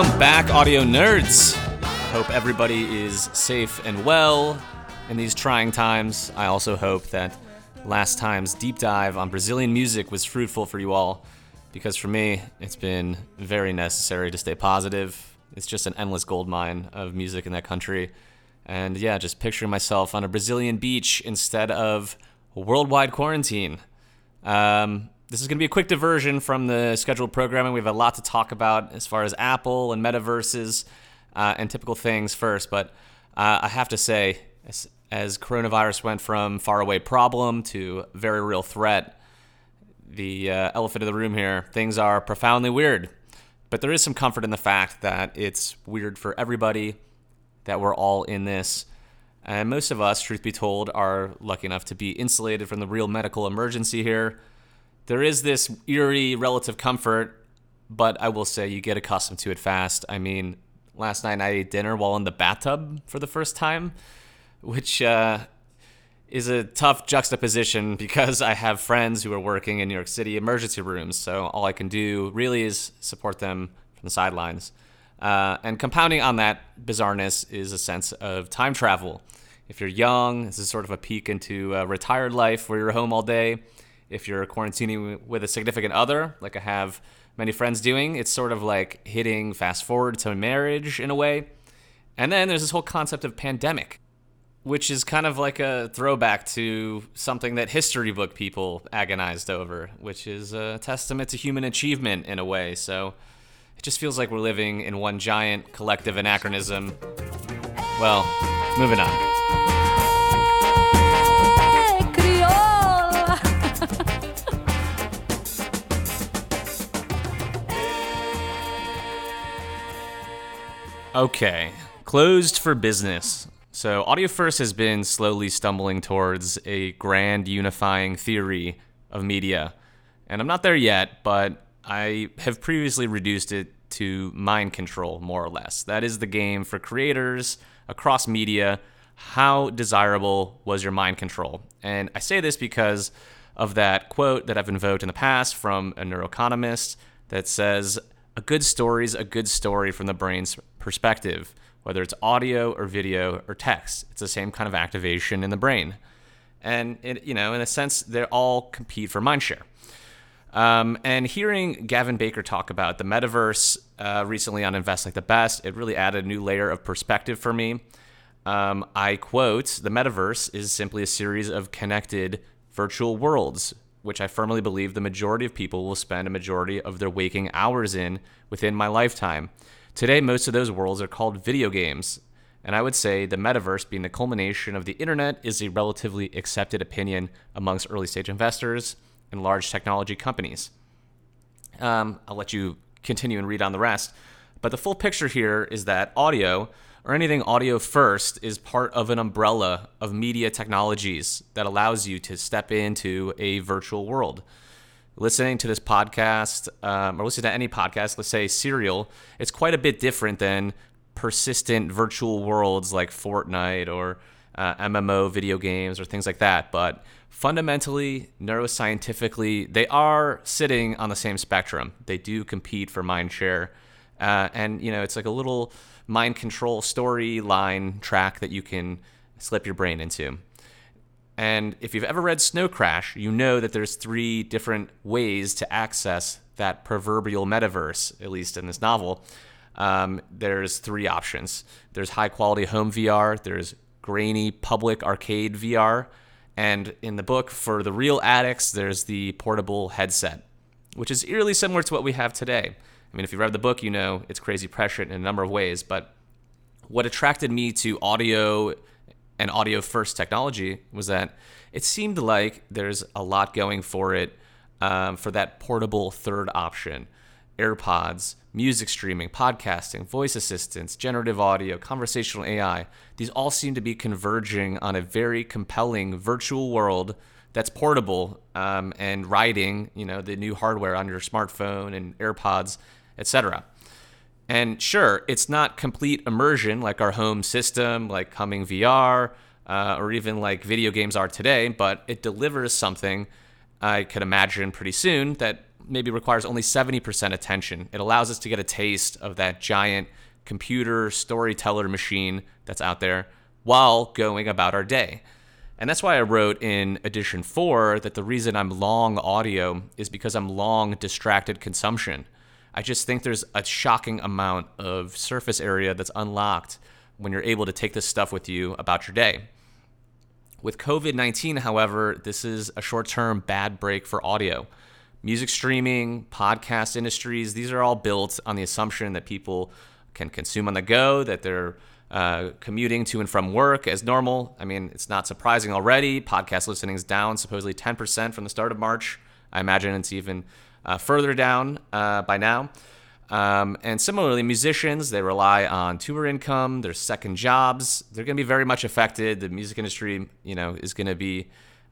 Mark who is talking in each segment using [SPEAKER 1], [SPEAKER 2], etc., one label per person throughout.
[SPEAKER 1] Welcome back, audio nerds. Hope everybody is safe and well in these trying times. I also hope that last time's deep dive on Brazilian music was fruitful for you all, because for me, it's been very necessary to stay positive. It's just an endless gold mine of music in that country. And yeah, just picturing myself on a Brazilian beach instead of worldwide quarantine. Um, this is going to be a quick diversion from the scheduled programming. We have a lot to talk about as far as Apple and metaverses uh, and typical things first. But uh, I have to say, as, as, coronavirus went from faraway problem to very real threat, the uh, elephant in the room here, things are profoundly weird. But there is some comfort in the fact that it's weird for everybody, that we're all in this. And most of us, truth be told, are lucky enough to be insulated from the real medical emergency here there is this eerie relative comfort, but I will say you get accustomed to it fast. I mean, last night I ate dinner while in the bathtub for the first time, which uh, is a tough juxtaposition because I have friends who are working in New York City emergency rooms. So all I can do really is support them from the sidelines. Uh, and compounding on that bizarreness is a sense of time travel. If you're young, this is sort of a peek into a retired life where you're home all day if you're quarantining with a significant other, like I have many friends doing, it's sort of like hitting fast forward to marriage in a way. And then there's this whole concept of pandemic, which is kind of like a throwback to something that history book people agonized over, which is a testament to human achievement in a way. So it just feels like we're living in one giant collective anachronism. Well, moving on. Okay, closed for business. So, Audio First has been slowly stumbling towards a grand unifying theory of media. And I'm not there yet, but I have previously reduced it to mind control, more or less. That is the game for creators across media. How desirable was your mind control? And I say this because of that quote that I've invoked in the past from a neuroeconomist that says, A good story is a good story from the brain's perspective, whether it's audio or video or text. It's the same kind of activation in the brain. And, it, you know, in a sense, they all compete for mindshare. Um, and hearing Gavin Baker talk about the metaverse uh, recently on Invest Like the Best, it really added a new layer of perspective for me. Um, I quote The metaverse is simply a series of connected virtual worlds, which I firmly believe the majority of people will spend a majority of their waking hours in within my lifetime. Today, most of those worlds are called video games, and I would say the metaverse, being the culmination of the internet, is a relatively accepted opinion amongst early stage investors and large technology companies. Um, I'll let you continue and read on the rest. But the full picture here is that audio, or anything audio first, is part of an umbrella of media technologies that allows you to step into a virtual world listening to this podcast um, or listening to any podcast, let's say Serial, it's quite a bit different than persistent virtual worlds like Fortnite or uh, MMO video games or things like that. But fundamentally, neuroscientifically, they are sitting on the same spectrum. They do compete for mind share. Uh, and, you know, it's like a little mind control storyline track that you can slip your brain into. And if you've ever read Snow Crash, you know that there's three different ways to access that proverbial metaverse, at least in this novel. Um, there's three options there's high quality home VR, there's grainy public arcade VR, and in the book, for the real addicts, there's the portable headset, which is eerily similar to what we have today. I mean, if you've read the book, you know it's crazy prescient in a number of ways, but what attracted me to audio and audio first technology was that it seemed like there's a lot going for it um, for that portable third option AirPods, music streaming, podcasting, voice assistants, generative audio, conversational AI. These all seem to be converging on a very compelling virtual world that's portable um, and riding, you know, the new hardware on your smartphone and AirPods, etc. And sure, it's not complete immersion like our home system, like Humming VR, uh, or even like video games are today, but it delivers something I could imagine pretty soon that maybe requires only 70% attention. It allows us to get a taste of that giant computer storyteller machine that's out there while going about our day. And that's why I wrote in edition four that the reason I'm long audio is because I'm long distracted consumption. I just think there's a shocking amount of surface area that's unlocked when you're able to take this stuff with you about your day. With COVID 19, however, this is a short term bad break for audio. Music streaming, podcast industries, these are all built on the assumption that people can consume on the go, that they're uh, commuting to and from work as normal. I mean, it's not surprising already. Podcast listening is down supposedly 10% from the start of March. I imagine it's even uh, further down uh, by now. Um, and similarly, musicians, they rely on tour income, their second jobs. They're going to be very much affected. The music industry, you know, is going to be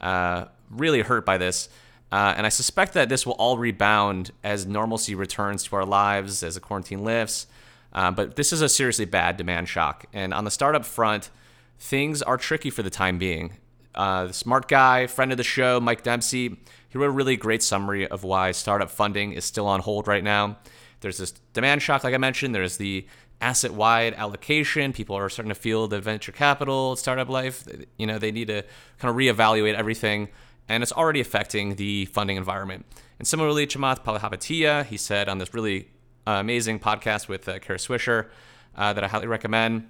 [SPEAKER 1] uh, really hurt by this. Uh, and I suspect that this will all rebound as normalcy returns to our lives, as the quarantine lifts. Uh, but this is a seriously bad demand shock. And on the startup front, things are tricky for the time being. Uh, the smart guy, friend of the show, Mike Dempsey, he wrote a really great summary of why startup funding is still on hold right now. There's this demand shock, like I mentioned. There's the asset wide allocation. People are starting to feel the venture capital, startup life. You know, they need to kind of reevaluate everything. And it's already affecting the funding environment. And similarly, Chamath Palihapitiya, he said on this really uh, amazing podcast with uh, Kara Swisher uh, that I highly recommend,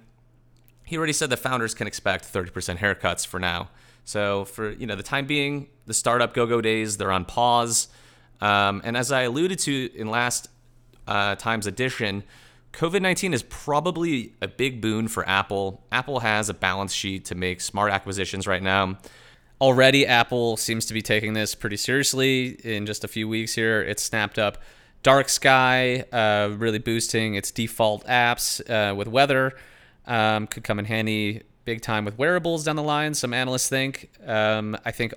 [SPEAKER 1] he already said the founders can expect 30% haircuts for now. So for you know the time being, the startup go-go days they're on pause. Um, and as I alluded to in last uh, times edition, COVID 19 is probably a big boon for Apple. Apple has a balance sheet to make smart acquisitions right now. Already, Apple seems to be taking this pretty seriously. In just a few weeks here, it's snapped up Dark Sky, uh, really boosting its default apps uh, with weather. Um, could come in handy big time with wearables down the line. Some analysts think. Um, I think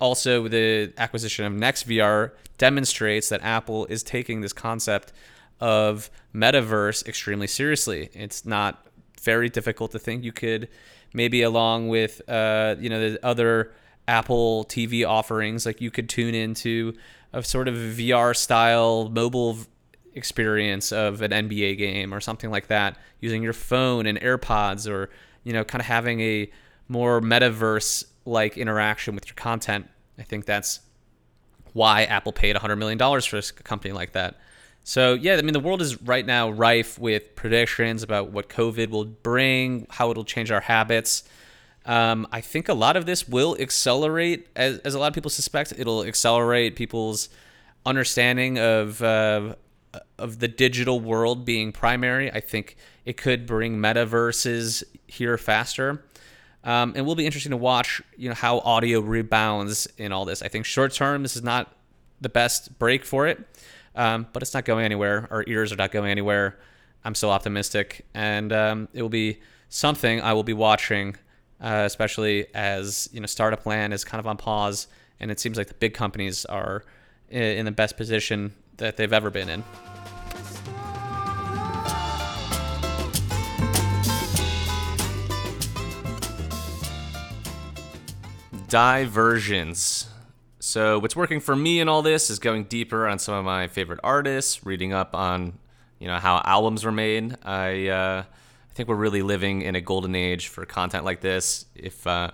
[SPEAKER 1] also the acquisition of NextVR demonstrates that Apple is taking this concept of metaverse extremely seriously. It's not very difficult to think you could maybe along with uh, you know the other Apple TV offerings like you could tune into a sort of VR style mobile experience of an NBA game or something like that using your phone and AirPods or you know, kind of having a more metaverse like interaction with your content. I think that's why Apple paid $100 million for a company like that. So, yeah, I mean, the world is right now rife with predictions about what COVID will bring, how it'll change our habits. Um, I think a lot of this will accelerate, as, as a lot of people suspect, it'll accelerate people's understanding of uh, of the digital world being primary. I think it could bring metaverses here faster. Um, and will be interesting to watch, you know, how audio rebounds in all this. I think short term, this is not the best break for it, um, but it's not going anywhere. Our ears are not going anywhere. I'm still optimistic, and um, it will be something I will be watching, uh, especially as you know, startup land is kind of on pause, and it seems like the big companies are in the best position that they've ever been in. diversions. So what's working for me in all this is going deeper on some of my favorite artists, reading up on you know how albums were made. I uh, I think we're really living in a golden age for content like this. If uh,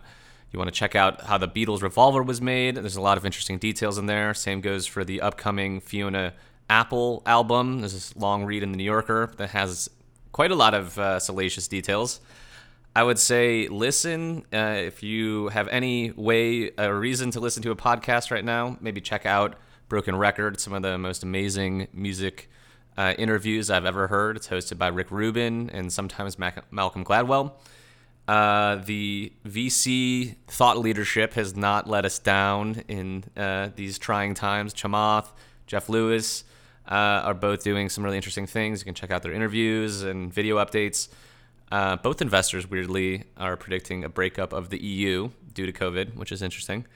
[SPEAKER 1] you want to check out how the Beatles Revolver was made, there's a lot of interesting details in there. Same goes for the upcoming Fiona Apple album. There's this long read in the New Yorker that has quite a lot of uh, salacious details. I would say listen. Uh, if you have any way, a reason to listen to a podcast right now, maybe check out Broken Record, some of the most amazing music uh, interviews I've ever heard. It's hosted by Rick Rubin and sometimes Mac- Malcolm Gladwell. Uh, the VC thought leadership has not let us down in uh, these trying times. Chamath, Jeff Lewis uh, are both doing some really interesting things. You can check out their interviews and video updates. Uh, both investors, weirdly, are predicting a breakup of the EU due to COVID, which is interesting.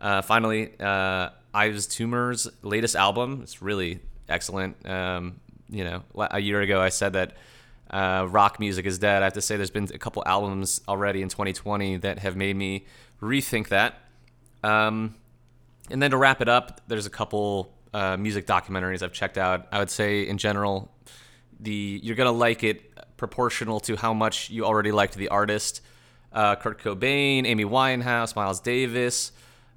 [SPEAKER 1] Uh, finally, Yves Tumor's latest album is really excellent. Um, you know, a year ago I said that uh, rock music is dead. I have to say there's been a couple albums already in 2020 that have made me rethink that. Um, and then to wrap it up, there's a couple uh, music documentaries I've checked out. I would say in general, the you're gonna like it proportional to how much you already liked the artist. Uh, Kurt Cobain, Amy Winehouse, Miles Davis,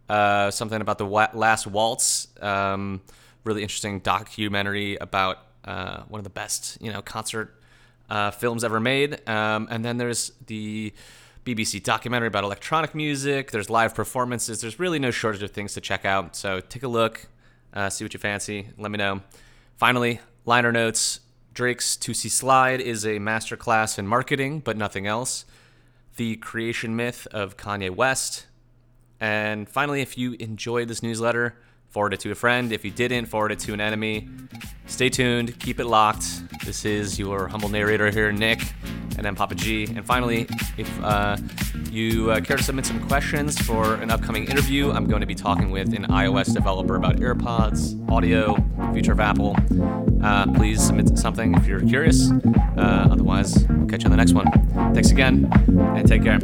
[SPEAKER 1] uh, something about the Last Waltz. Um, really interesting documentary about uh, one of the best, you know, concert uh, films ever made. Um, and then there's the BBC documentary about electronic music. There's live performances. There's really no shortage of things to check out. So take a look, uh, see what you fancy. Let me know. Finally, liner notes. Drake's Toosie Slide is a masterclass in marketing, but nothing else. The creation myth of Kanye West. And finally, if you enjoyed this newsletter, forward it to a friend. If you didn't, forward it to an enemy. Stay tuned, keep it locked. This is your humble narrator here, Nick, and then Papa G. And finally, if uh, you uh, care to submit some questions for an upcoming interview, I'm going to be talking with an iOS developer about AirPods, audio, future of Apple. Uh, please submit something if you're curious. Uh, otherwise, we'll catch you on the next one. Thanks again, and take care.